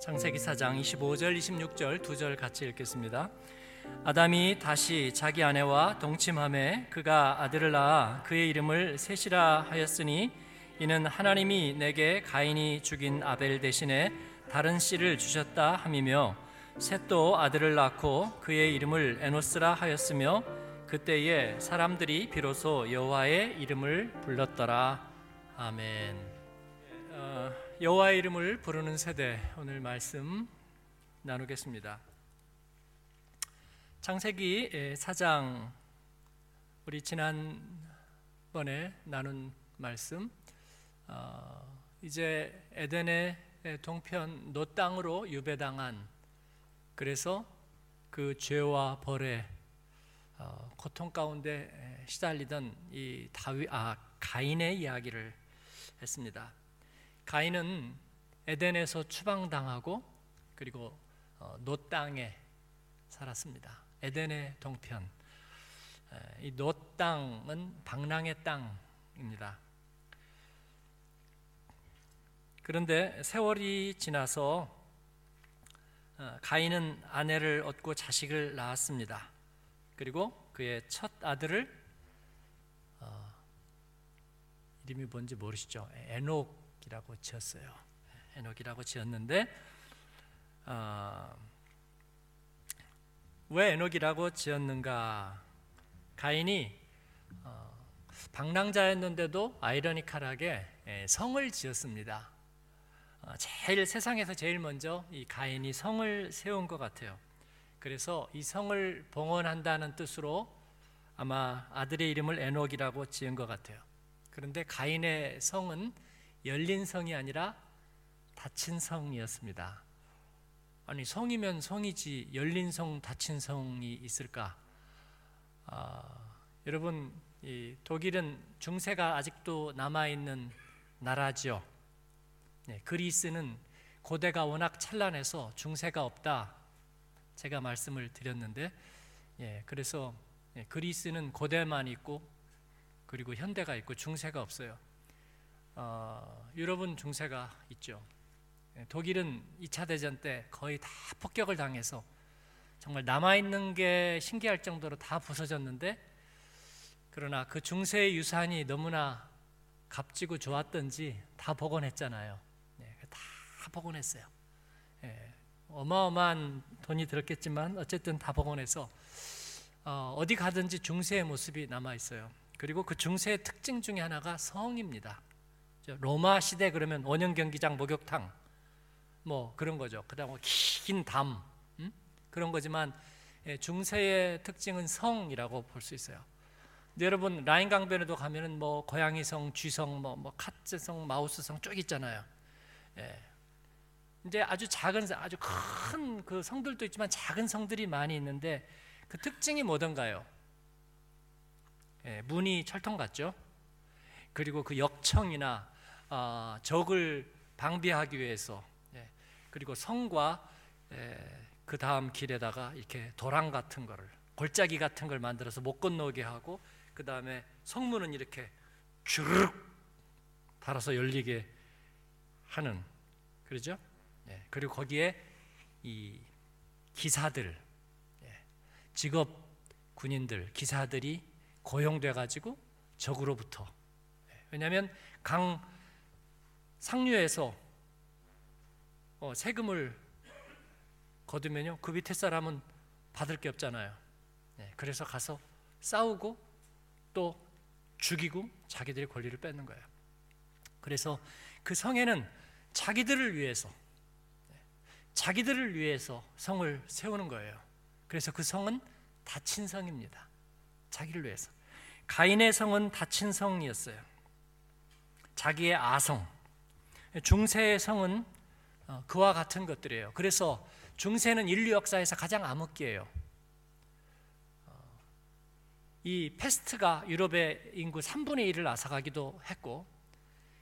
창세기 4장 25절 26절 두 절 같이 읽겠습니다. 아담이 다시 자기 아내와 동침함에 그가 아들을 낳아 그의 이름을 셋이라 하였으니 이는 하나님이 내게 가인이 죽인 아벨 대신에 다른 씨를 주셨다 함이며 셋도 아들을 낳고 그의 이름을 에노스라 하였으며 그때에 사람들이 비로소 여호와의 이름을 불렀더라 아멘. 어, 여호와의 이름을 부르는 세대 오늘 말씀 나누겠습니다. 창세기 4장 우리 지난번에 나눈 말씀 어, 이제 에덴의 동편 노 땅으로 유배당한 그래서 그 죄와 벌의 어, 고통 가운데 시달리던 이 다윗 아 가인의 이야기를 했습니다. 가인은 에덴에서 추방당하고 그리고 어, 놋 땅에 살았습니다. 에덴의 동편. 이 놋 땅은 방랑의 땅입니다. 그런데 세월이 지나서 어, 가인은 아내를 얻고 자식을 낳았습니다. 그리고 그의 첫 아들을 어, 이름이 뭔지 모르시죠? 에녹 이라고 지었어요. 에녹이라고 지었는데 어, 왜 에녹이라고 지었는가? 가인이 어, 방랑자였는데도 아이러니컬하게 예, 성을 지었습니다. 어, 제일 세상에서 제일 먼저 이 가인이 성을 세운 것 같아요. 그래서 이 성을 봉헌한다는 뜻으로 아마 아들의 이름을 에녹이라고 지은 것 같아요. 그런데 가인의 성은 열린 성이 아니라 닫힌 성이었습니다. 아니 성이면 성이지 열린 성, 닫힌 성이 있을까? 아, 여러분 독일은 중세가 아직도 남아 있는 나라죠. 네, 그리스는 고대가 워낙 찬란해서 중세가 없다. 제가 말씀을 드렸는데, 예, 그래서 예, 그리스는 고대만 있고 그리고 현대가 있고 중세가 없어요. 어, 유럽은 중세가 있죠. 예, 독일은 2차 대전 때 거의 다 폭격을 당해서 정말 남아 있는 게 신기할 정도로 다 부서졌는데 그러나 그 중세의 유산이 너무나 값지고 좋았던지 다 복원했잖아요. 네, 다 복원했어요. 예, 어마어마한 돈이 들었겠지만 어쨌든 다 복원해서 어, 디 가든지 중세의 모습이 남아 있어요. 그리고 그 중세의 특징 중에 하나가 성입니다. 로마 시대 그러면 원형 경기장 목욕탕 뭐 그런 거죠. 그다음 긴 담, 음? 그런 거지만 예, 중세의 특징은 성이라고 볼 수 있어요. 여러분 라인 강변에도 가면은 뭐 고양이 성, 쥐성, 뭐, 뭐 카츠 성, 마우스 성 쭉 있잖아요. 예. 이제 아주 작은 아주 큰 그 성들도 있지만 작은 성들이 많이 있는데 그 특징이 뭐던가요? 예, 문이 철통 같죠. 그리고 그 역청이나 어, 적을 방비하기 위해서 그리고 성과 그 다음 길에다가 이렇게 도랑 같은 거를 골짜기 같은 걸 만들어서 못 건너게 하고 그 다음에 성문은 이렇게 주르륵 달아서 열리게 하는 그러죠? 예, 그리고 거기에 이 기사들, 예, 직업 군인들, 기사들이 고용돼 가지고 적으로부터 예, 왜냐하면 강 상류에서 어, 세금을 거두면요 그 밑에 사람은 받을 게 없잖아요. 네, 그래서 가서 싸우고 또 죽이고 자기들의 권리를 뺏는 거예요. 그래서 그 성에는 자기들을 위해서 네, 자기들을 위해서 성을 세우는 거예요. 그래서 그 성은 닫힌 성입니다. 자기를 위해서. 가인의 성은 닫힌 성이었어요. 자기의 아성. 중세의 성은 어, 그와 같은 것들이에요. 그래서 중세는 인류 역사에서 가장 암흑기예요. 어, 이 패스트가 유럽의 인구 3분의 1을 앗아가기도 했고,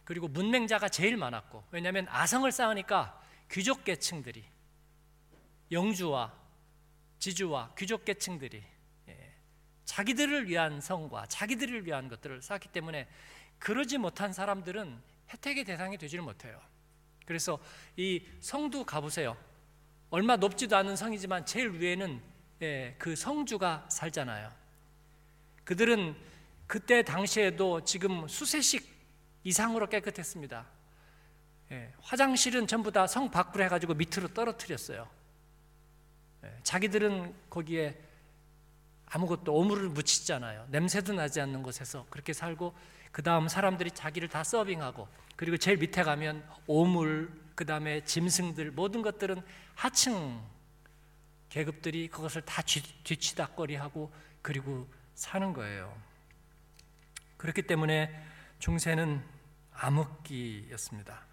그리고 문맹자가 제일 많았고, 왜냐하면 아성을 쌓으니까 귀족 계층들이 영주와 지주와 귀족 계층들이 예, 자기들을 위한 성과 자기들을 위한 것들을 쌓기 때문에 그러지 못한 사람들은 혜택의 대상이 되지를 못해요. 그래서 이 성도 가보세요. 얼마 높지도 않은 성이지만 제일 위에는 예, 그 성주가 살잖아요. 그들은 그때 당시에도 지금 수세식 이상으로 깨끗했습니다. 예, 화장실은 전부 다 성 밖으로 해가지고 밑으로 떨어뜨렸어요. 예, 자기들은 거기에 아무것도 오물을 묻히잖아요. 냄새도 나지 않는 곳에서 그렇게 살고 그 다음 사람들이 자기를 다 서빙하고 그리고 제일 밑에 가면 오물 그 다음에 짐승들 모든 것들은 하층 계급들이 그것을 다 뒤치다거리하고 그리고 사는 거예요. 그렇기 때문에 중세는 암흑기였습니다.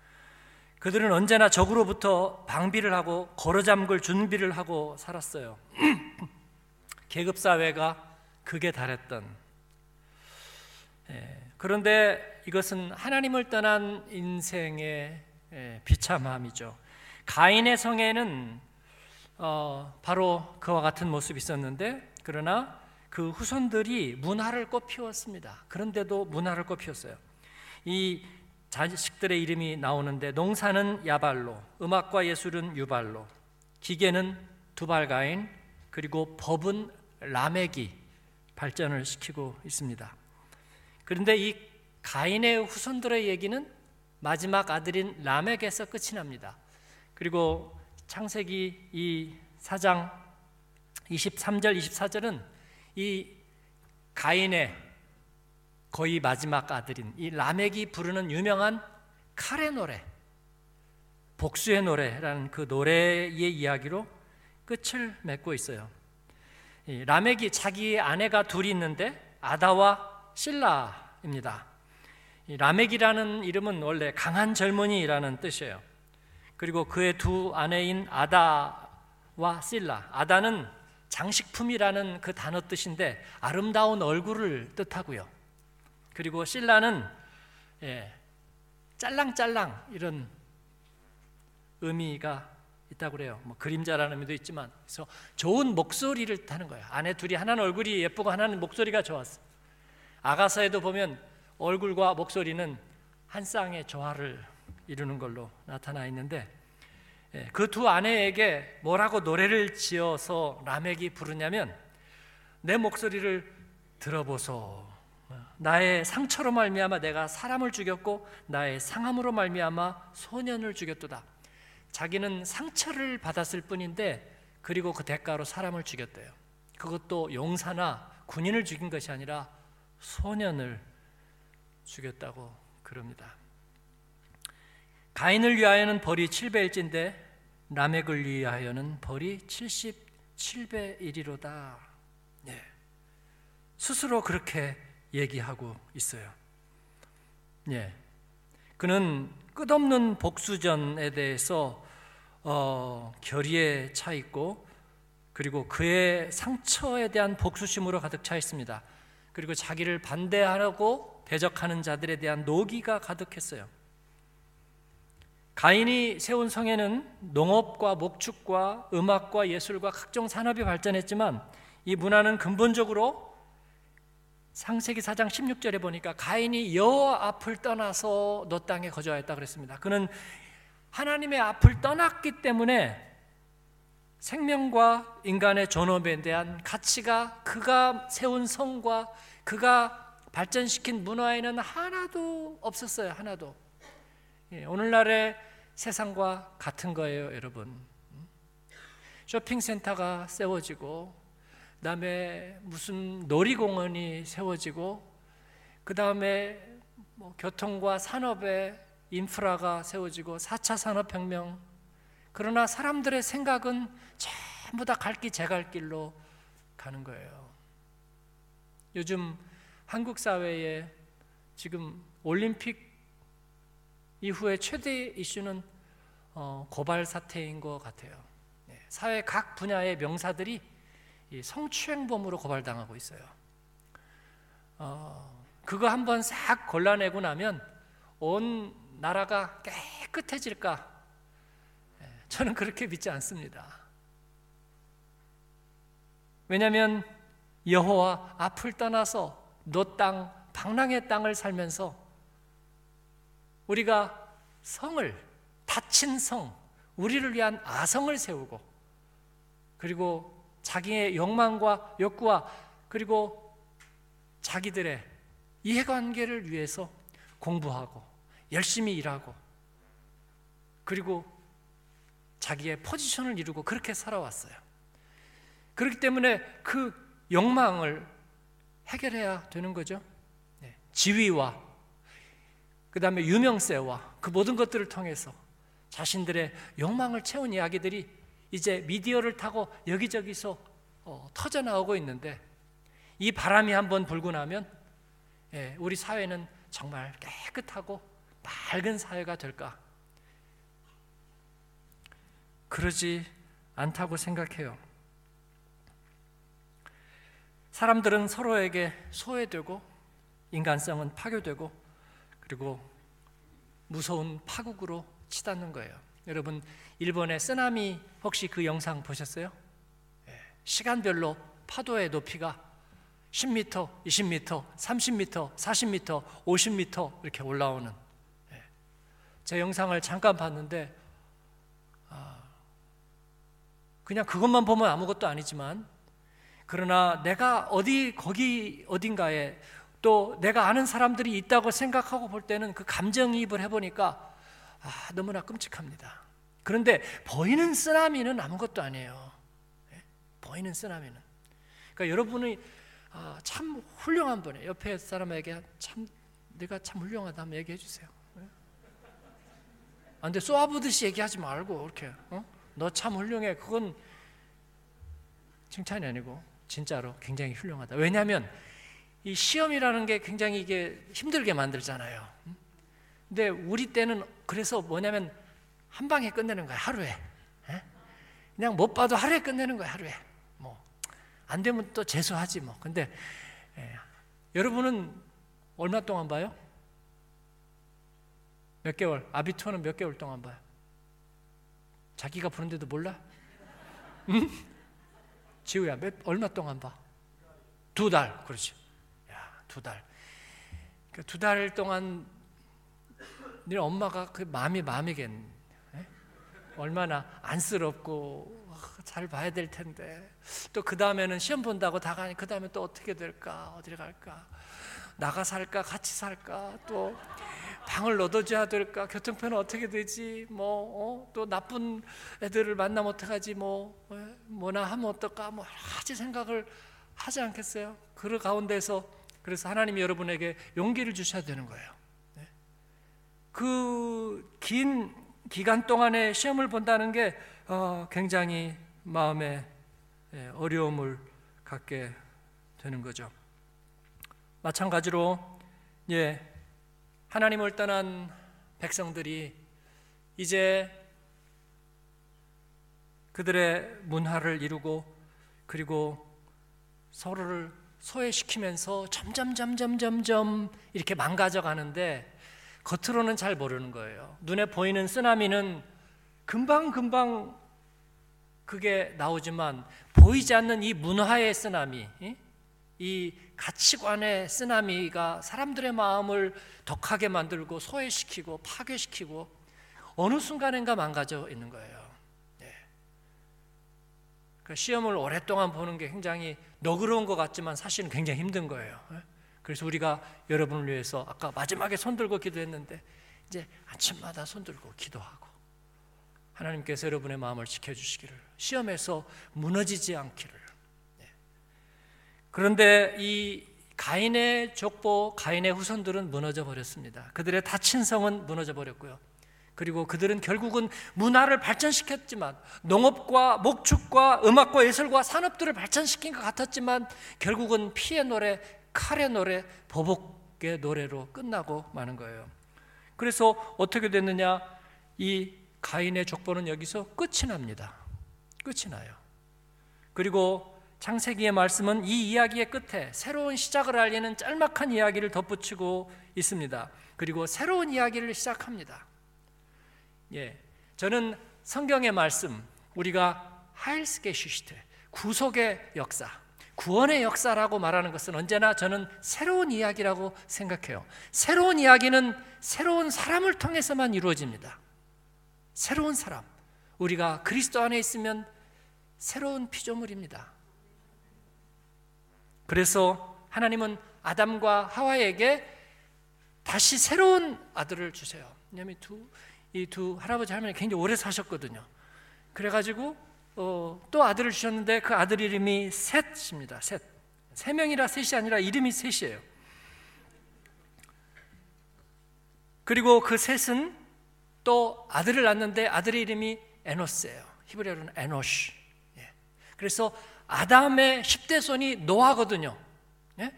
그들은 언제나 적으로부터 방비를 하고 걸어 잠글 준비를 하고 살았어요. 계급 사회가 극에 달했던. 예, 그런데 이것은 하나님을 떠난 인생의 예, 비참함이죠. 가인의 성에는 어, 바로 그와 같은 모습이 있었는데 그러나 그 후손들이 문화를 꽃피웠습니다. 그런데도 문화를 꽃피웠어요. 이 자식들의 이름이 나오는데 농사는 야발로, 음악과 예술은 유발로, 기계는 두발가인, 그리고 법은 라멕이 발전을 시키고 있습니다. 그런데 이 가인의 후손들의 얘기는 마지막 아들인 라멕에서 끝이 납니다. 그리고 창세기 이 4장 23절 24절은 이 가인의 거의 마지막 아들인 이 라멕이 부르는 유명한 카레 노래, 복수의 노래라는 그 노래의 이야기로 끝을 맺고 있어요. 라멕이 자기의 아내가 둘이 있는데 아다와 실라입니다. 라멕이라는 이름은 원래 강한 젊은이라는 뜻이에요. 그리고 그의 두 아내인 아다와 실라. 아다는 장식품이라는 그 단어 뜻인데 아름다운 얼굴을 뜻하고요. 그리고 신라는 예, 짤랑짤랑 이런 의미가 있다고 그래요. 뭐 그림자라는 의미도 있지만 그래서 좋은 목소리를 타는 거예요. 아내 둘이 하나는 얼굴이 예쁘고 하나는 목소리가 좋았어. 아가사에도 보면 얼굴과 목소리는 한 쌍의 조화를 이루는 걸로 나타나 있는데 예, 그두 아내에게 뭐라고 노래를 지어서 라멕이 부르냐면 내 목소리를 들어보소 나의 상처로 말미암아 내가 사람을 죽였고 나의 상함으로 말미암아 소년을 죽였도다. 자기는 상처를 받았을 뿐인데 그리고 그 대가로 사람을 죽였대요. 그것도 용사나 군인을 죽인 것이 아니라 소년을 죽였다고 그럽니다. 가인을 위하여는 벌이 7배일진데 라멕을 위하여는 벌이 77배 일이로다. 네. 스스로 그렇게 얘기하고 있어요. 예. 그는 끝없는 복수전에 대해서 어, 결의에 차 있고 그리고 그의 상처에 대한 복수심으로 가득 차 있습니다. 그리고 자기를 반대하려고 대적하는 자들에 대한 노기가 가득했어요. 가인이 세운 성에는 농업과 목축과 음악과 예술과 각종 산업이 발전했지만 이 문화는 근본적으로 상세기 4장 16절에 보니까 가인이 여호와 앞을 떠나서 너 땅에 거주하였다 그랬습니다. 그는 하나님의 앞을 떠났기 때문에 생명과 인간의 존엄에 대한 가치가 그가 세운 성과 그가 발전시킨 문화에는 하나도 없었어요. 하나도. 예, 오늘날의 세상과 같은 거예요, 여러분. 쇼핑센터가 세워지고 그다음에 무슨 놀이공원이 세워지고 그다음에 뭐 교통과 산업의 인프라가 세워지고 4차 산업혁명 그러나 사람들의 생각은 전부 다 갈길 제갈 길로 가는 거예요. 요즘 한국 사회에 지금 올림픽 이후에 최대 이슈는 어, 고발 사태인 것 같아요. 네, 사회 각 분야의 명사들이 성추행범으로 고발당하고 있어요. 어, 그거 한번 싹 골라내고 나면 온 나라가 깨끗해질까? 예, 저는 그렇게 믿지 않습니다. 왜냐하면 여호와 앞을 떠나서 너 땅, 방랑의 땅을 살면서 우리가 성을 다친 성, 우리를 위한 아성을 세우고 그리고 자기의 욕망과 욕구와 그리고 자기들의 이해관계를 위해서 공부하고 열심히 일하고 그리고 자기의 포지션을 이루고 그렇게 살아왔어요. 그렇기 때문에 그 욕망을 해결해야 되는 거죠. 네. 지위와 그 다음에 유명세와 그 모든 것들을 통해서 자신들의 욕망을 채운 이야기들이 이제 미디어를 타고 여기저기서 어, 터져 나오고 있는데 이 바람이 한번 불고 나면 예, 우리 사회는 정말 깨끗하고 맑은 사회가 될까? 그러지 않다고 생각해요. 사람들은 서로에게 소외되고 인간성은 파괴되고 그리고 무서운 파국으로 치닫는 거예요. 여러분 일본의 쓰나미 혹시 그 영상 보셨어요? 예, 시간별로 파도의 높이가 10m, 20m, 30m, 40m, 50m 이렇게 올라오는 예. 제 영상을 잠깐 봤는데 아, 그냥 그것만 보면 아무것도 아니지만 그러나 내가 어디 거기 어딘가에 또 내가 아는 사람들이 있다고 생각하고 볼 때는 그 감정이입을 해보니까 아, 너무나 끔찍합니다. 그런데 보이는 쓰나미는 아무것도 아니에요. 예? 보이는 쓰나미는. 그러니까 여러분이 아, 참 훌륭한 분이에요. 옆에 사람에게 참 내가 참 훌륭하다 한 얘기해 주세요. 예? 아, 근데 쏘아보듯이 얘기하지 말고 이렇게 어? 너 참 훌륭해. 그건 칭찬이 아니고 진짜로 굉장히 훌륭하다. 왜냐하면 이 시험이라는 게 굉장히 이게 힘들게 만들잖아요. 근데 우리 때는 그래서 뭐냐면 한 방에 끝내는 거야 하루에. 예? 그냥 못 봐도 하루에 끝내는 거야 하루에. 뭐 안 되면 또 재수하지 뭐. 근데 예. 여러분은 얼마 동안 봐요? 몇 개월? 아비투어는 몇 개월 동안 봐요? 자기가 보는데도 몰라? 응? 지우야, 몇, 얼마 동안 봐? 두 달, 그렇지. 야, 두 달. 그 두 달 동안 네 엄마가 그 마음이 마음이겠 얼마나 안쓰럽고 잘 봐야 될 텐데 또 그 다음에는 시험 본다고 다 가니 그 다음에 또 어떻게 될까 어디를 갈까 나가 살까 같이 살까 또 방을 얻어줘야 될까 교통편은 어떻게 되지 뭐또 어? 나쁜 애들을 만나면 어떡하지 뭐 어? 뭐나 하면 어떨까 뭐 여러 가지 생각을 하지 않겠어요 그 가운데서 그래서 하나님이 여러분에게 용기를 주셔야 되는 거예요 네? 그긴 기간 동안에 시험을 본다는 게 어, 굉장히 마음에 예, 어려움을 갖게 되는 거죠. 마찬가지로 예, 하나님을 떠난 백성들이 이제 그들의 문화를 이루고 그리고 서로를 소외시키면서 점점 점점 점점 이렇게 망가져 가는데 겉으로는 잘 모르는 거예요. 눈에 보이는 쓰나미는 금방 금방 그게 나오지만 보이지 않는 이 문화의 쓰나미, 이 가치관의 쓰나미가 사람들의 마음을 독하게 만들고 소외시키고 파괴시키고 어느 순간인가 망가져 있는 거예요. 네. 그 시험을 오랫동안 보는 게 굉장히 너그러운 것 같지만 사실은 굉장히 힘든 거예요. 그래서 우리가 여러분을 위해서 아까 마지막에 손 들고 기도했는데 이제 아침마다 손 들고 기도하고 하나님께서 여러분의 마음을 지켜주시기를 시험에서 무너지지 않기를 네. 그런데 이 가인의 족보, 가인의 후손들은 무너져 버렸습니다. 그들의 다친 성은 무너져 버렸고요. 그리고 그들은 결국은 문화를 발전시켰지만 농업과 목축과 음악과 예술과 산업들을 발전시킨 것 같았지만 결국은 피의 노래, 칼의 노래, 보복의 노래로 끝나고 마는 거예요. 그래서 어떻게 됐느냐? 이 가인의 족보는 여기서 끝이 납니다. 끝이 나요. 그리고 창세기의 말씀은 이 이야기의 끝에 새로운 시작을 알리는 짤막한 이야기를 덧붙이고 있습니다. 그리고 새로운 이야기를 시작합니다. 예, 저는 성경의 말씀 우리가 하일스게슈시트 구속의 역사 구원의 역사라고 말하는 것은 언제나 저는 새로운 이야기라고 생각해요. 새로운 이야기는 새로운 사람을 통해서만 이루어집니다. 새로운 사람. 우리가 그리스도 안에 있으면 새로운 피조물입니다. 그래서 하나님은 아담과 하와에게 다시 새로운 아들을 주세요. 왜냐하면 이두 할아버지 할머니 굉장히 오래 사셨거든요. 그래가지고 어, 또 아들을 주셨는데 그 아들 이름이 셋입니다. 셋. 세 명이라 셋이 아니라 이름이 셋이에요. 그리고 그 셋은 또 아들을 낳는데 아들의 이름이 에노스예요. 히브리어로는 에노시. 예. 그래서 아담의 10대 손이 노아거든요. 예?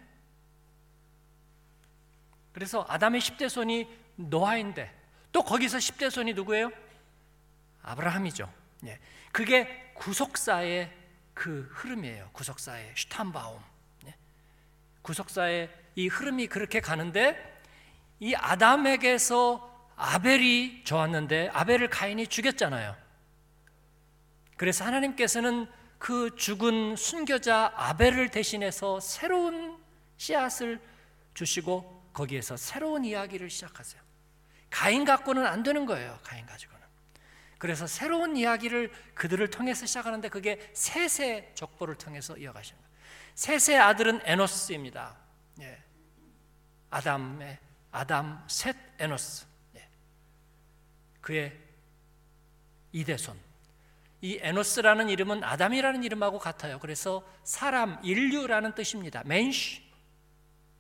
그래서 아담의 10대 손이 노아인데 또 거기서 10대 손이 누구예요? 아브라함이죠. 예. 그게 구속사의 그 흐름이에요. 구속사의 슈탄바움. 예. 구속사의 이 흐름이 그렇게 가는데 이 아담에게서 아벨이 좋았는데 아벨을 가인이 죽였잖아요. 그래서 하나님께서는 그 죽은 순교자 아벨을 대신해서 새로운 씨앗을 주시고 거기에서 새로운 이야기를 시작하세요. 가인 갖고는 안 되는 거예요. 가인 가지고는. 그래서 새로운 이야기를 그들을 통해서 시작하는데 그게 셋의 족보를 통해서 이어가시는 거예요. 셋의 아들은 에노스입니다. 예. 아담의 아담 셋 에노스. 예. 그의 이대손. 이 에노스라는 이름은 아담이라는 이름하고 같아요. 그래서 사람, 인류라는 뜻입니다. 맨시,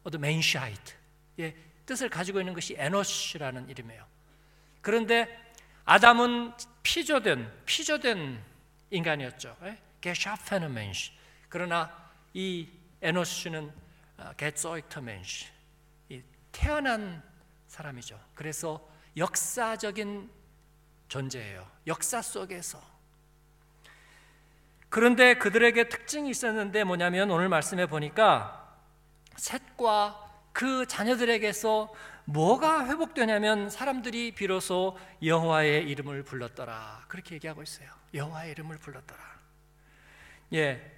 어도 맨샤이트. 예, 뜻을 가지고 있는 것이 에노스라는 이름이에요. 그런데 아담은 피조된, 피조된 인간이었죠. 게샤페는 맨시. 그러나 이 에노스는 게소이터 맨시. 태어난 사람이죠. 그래서 역사적인 존재예요. 역사 속에서 그런데 그들에게 특징이 있었는데 뭐냐면 오늘 말씀해 보니까 셋과 그 자녀들에게서 뭐가 회복되냐면 사람들이 비로소 여호와의 이름을 불렀더라. 그렇게 얘기하고 있어요. 여호와의 이름을 불렀더라. 예.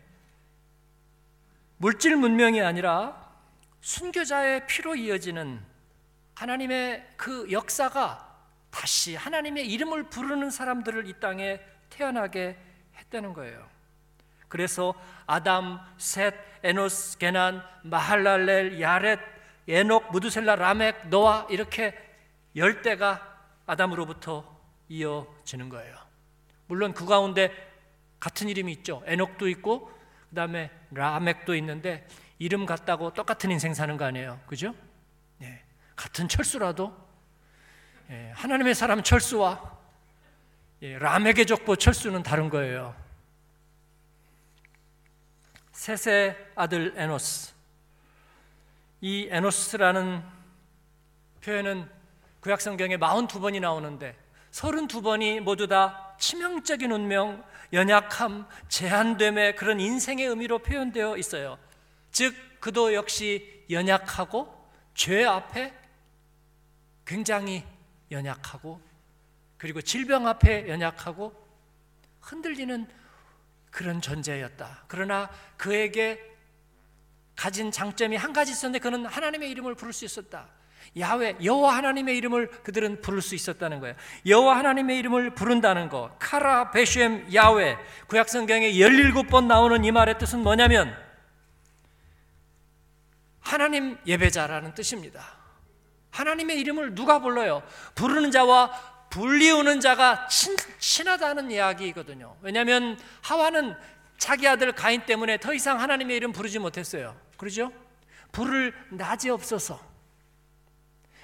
물질 문명이 아니라 순교자의 피로 이어지는 하나님의 그 역사가 다시 하나님의 이름을 부르는 사람들을 이 땅에 태어나게 했다는 거예요. 그래서 아담, 셋, 에노스, 게난, 마할랄렐, 야렛, 에녹, 무두셀라, 라멕, 노아 이렇게 열대가 아담으로부터 이어지는 거예요. 물론 그 가운데 같은 이름이 있죠. 에녹도 있고 그다음에 라멕도 있는데 이름 같다고 똑같은 인생 사는 거 아니에요. 그죠? 예, 같은 철수라도 예, 하나님의 사람 철수와 예, 라멕의 족보 철수는 다른 거예요. 셋의 아들 에노스. 이 에노스라는 표현은 구약 성경에 42번이 나오는데 32번이 모두 다 치명적인 운명, 연약함, 제한됨의 그런 인생의 의미로 표현되어 있어요. 즉 그도 역시 연약하고 죄 앞에 굉장히 연약하고 그리고 질병 앞에 연약하고 흔들리는 그런 존재였다. 그러나 그에게 가진 장점이 한 가지 있었는데 그는 하나님의 이름을 부를 수 있었다. 야훼 여호와 하나님의 이름을 그들은 부를 수 있었다는 거예요. 여호와 하나님의 이름을 부른다는 거. 카라 베쉔 야훼 구약 성경에 17번 나오는 이 말의 뜻은 뭐냐면 하나님 예배자라는 뜻입니다. 하나님의 이름을 누가 불러요? 부르는 자와 불리우는 자가 친, 친하다는 이야기거든요. 왜냐하면 하와는 자기 아들 가인 때문에 더 이상 하나님의 이름 부르지 못했어요. 그러죠? 부를 낮이 없어서.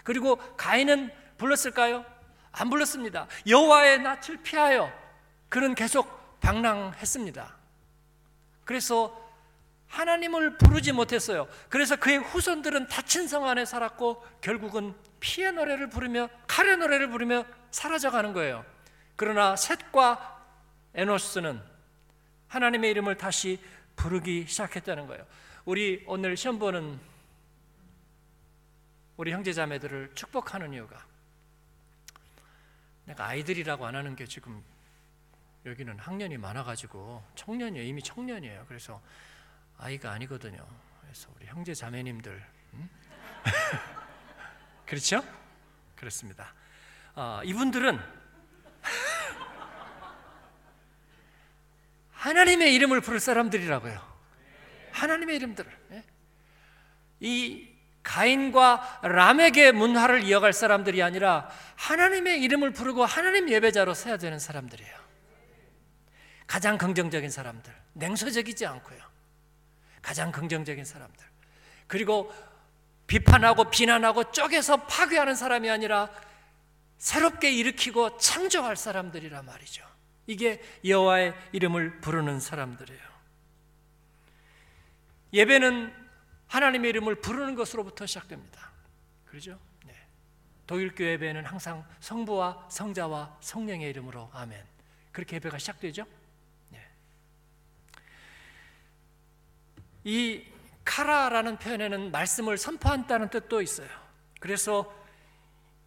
그리고 가인은 불렀을까요? 안 불렀습니다. 여호와의 낯을 피하여 그는 계속 방랑했습니다. 그래서 하나님을 부르지 못했어요. 그래서 그의 후손들은 닫힌 성 안에 살았고 결국은 피의 노래를 부르며 칼의 노래를 부르며 사라져가는 거예요. 그러나 셋과 에노스는 하나님의 이름을 다시 부르기 시작했다는 거예요. 우리 오늘 시험 보는 우리 형제자매들을 축복하는 이유가 내가 아이들이라고 안 하는 게 지금 여기는 학년이 많아가지고 청년이에요. 이미 청년이에요. 그래서 아이가 아니거든요. 그래서 우리 형제 자매님들 음? 그렇죠? 그렇습니다. 아, 이분들은 하나님의 이름을 부를 사람들이라고요. 하나님의 이름들. 예? 이 가인과 람에게 문화를 이어갈 사람들이 아니라 하나님의 이름을 부르고 하나님 예배자로 서야 되는 사람들이에요. 가장 긍정적인 사람들, 냉소적이지 않고요. 가장 긍정적인 사람들. 그리고 비판하고 비난하고 쪼개서 파괴하는 사람이 아니라 새롭게 일으키고 창조할 사람들이란 말이죠. 이게 여호와의 이름을 부르는 사람들이에요. 예배는 하나님의 이름을 부르는 것으로부터 시작됩니다. 그렇죠? 네. 독일 교회 예배는 항상 성부와 성자와 성령의 이름으로 아멘. 그렇게 예배가 시작되죠. 네. 이 카라라는 표현에는 말씀을 선포한다는 뜻도 있어요. 그래서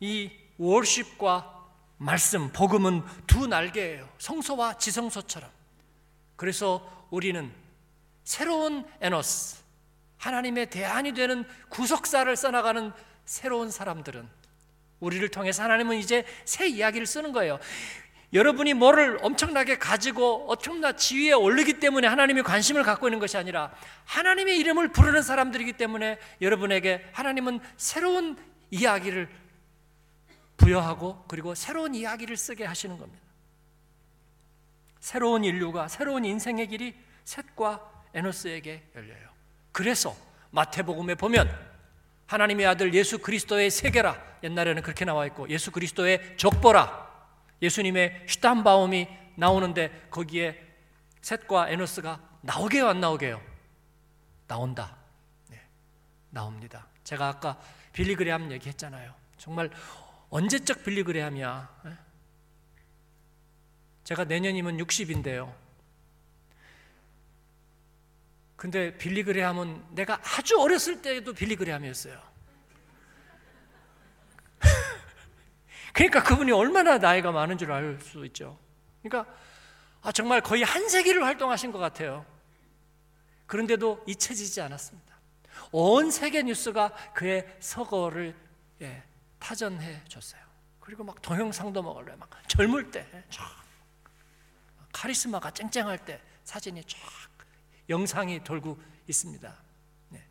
이 월십과 말씀, 복음은 두 날개예요. 성소와 지성소처럼. 그래서 우리는 새로운 에노스, 하나님의 대안이 되는 구속사를 써나가는 새로운 사람들은 우리를 통해서 하나님은 이제 새 이야기를 쓰는 거예요. 여러분이 뭐를 엄청나게 가지고 엄청나 지위에 오르기 때문에 하나님이 관심을 갖고 있는 것이 아니라 하나님의 이름을 부르는 사람들이기 때문에 여러분에게 하나님은 새로운 이야기를 부여하고 그리고 새로운 이야기를 쓰게 하시는 겁니다. 새로운 인류가 새로운 인생의 길이 셋과 에노스에게 열려요. 그래서 마태복음에 보면 하나님의 아들 예수 그리스도의 세계라 옛날에는 그렇게 나와 있고 예수 그리스도의 족보라 예수님의 슈탄바움이 나오는데 거기에 셋과 에노스가 나오게요 안 나오게요? 나온다. 네, 나옵니다. 제가 아까 빌리그레함 얘기했잖아요. 정말 언제적 빌리그레함이야? 예? 제가 내년이면 60인데요. 근데 빌리그레함은 내가 아주 어렸을 때에도 빌리그레함이었어요. 그러니까 그분이 얼마나 나이가 많은 줄 알 수 있죠. 그러니까 아, 정말 거의 한 세기를 활동하신 것 같아요. 그런데도 잊혀지지 않았습니다. 온 세계 뉴스가 그의 서거를 예, 타전해 줬어요. 그리고 막 동영상도 먹을래. 막 젊을 때, 쫙 카리스마가 쨍쨍할 때 사진이 쫙 영상이 돌고 있습니다. 네.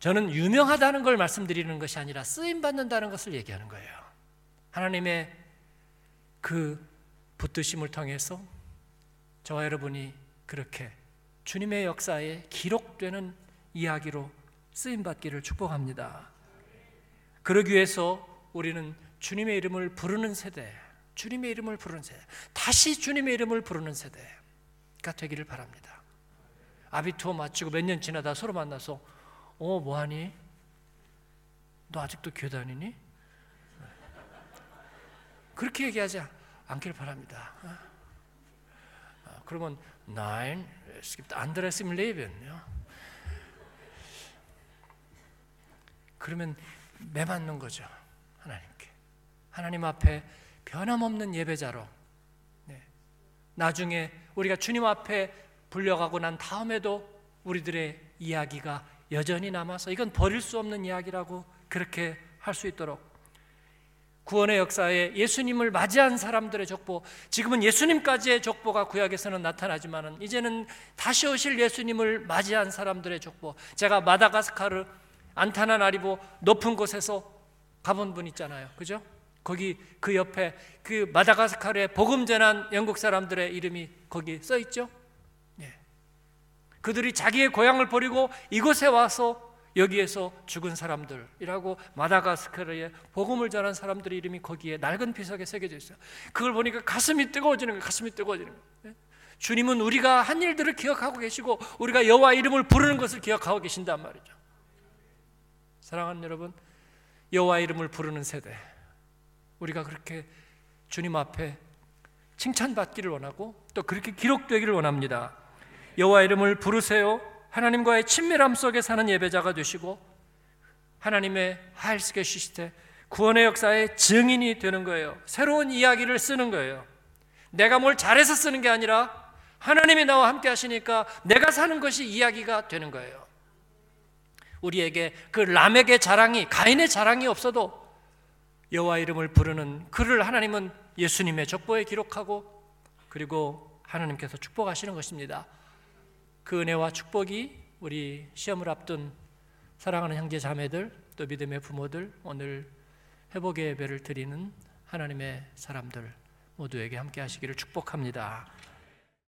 저는 유명하다는 걸 말씀드리는 것이 아니라 쓰임 받는다는 것을 얘기하는 거예요. 하나님의 그 붙드심을 통해서 저와 여러분이 그렇게 주님의 역사에 기록되는 이야기로 쓰임 받기를 축복합니다. 그러기 위해서 우리는 주님의 이름을 부르는 세대, 주님의 이름을 부르는 세대, 다시 주님의 이름을 부르는 세대가 되기를 바랍니다. 아비 투어 마치고 몇 년 지나다 서로 만나서 어 뭐하니? 너 아직도 교회 다니니? 그렇게 얘기하지 않길 바랍니다. 어, 그러면 nein, es gibt anderes im Leben. 그러면 매맞는 거죠. 하나님께. 하나님 앞에 변함없는 예배자로. 네. 나중에 우리가 주님 앞에 불려가고 난 다음에도 우리들의 이야기가 여전히 남아서 이건 버릴 수 없는 이야기라고 그렇게 할 수 있도록 구원의 역사에 예수님을 맞이한 사람들의 족보, 지금은 예수님까지의 족보가 구약에서는 나타나지만은 이제는 다시 오실 예수님을 맞이한 사람들의 족보. 제가 마다가스카르 안타나나리보 높은 곳에서 가본 분 있잖아요. 그죠? 거기 그 옆에 그 마다가스카르에 복음 전한 영국 사람들의 이름이 거기 써 있죠. 예. 그들이 자기의 고향을 버리고 이곳에 와서 여기에서 죽은 사람들이라고 마다가스카르에 복음을 전한 사람들의 이름이 거기에 낡은 피석에 새겨져 있어요. 그걸 보니까 가슴이 뜨거워지는 거예요. 가슴이 뜨거워지는 거예요. 예? 주님은 우리가 한 일들을 기억하고 계시고 우리가 여호와 이름을 부르는 것을 기억하고 계신단 말이죠. 사랑하는 여러분, 여호와 이름을 부르는 세대. 우리가 그렇게 주님 앞에 칭찬받기를 원하고 또 그렇게 기록되기를 원합니다. 여호와 이름을 부르세요. 하나님과의 친밀함 속에 사는 예배자가 되시고 하나님의 하일스케 시스테 구원의 역사의 증인이 되는 거예요. 새로운 이야기를 쓰는 거예요. 내가 뭘 잘해서 쓰는 게 아니라 하나님이 나와 함께 하시니까 내가 사는 것이 이야기가 되는 거예요. 우리에게 그 람에게 자랑이 가인의 자랑이 없어도 여호와 이름을 부르는 그를 하나님은 예수님의 족보에 기록하고 그리고 하나님께서 축복하시는 것입니다. 그 은혜와 축복이 우리 시험을 앞둔 사랑하는 형제 자매들 또 믿음의 부모들 오늘 회복의 예배를 드리는 하나님의 사람들 모두에게 함께 하시기를 축복합니다.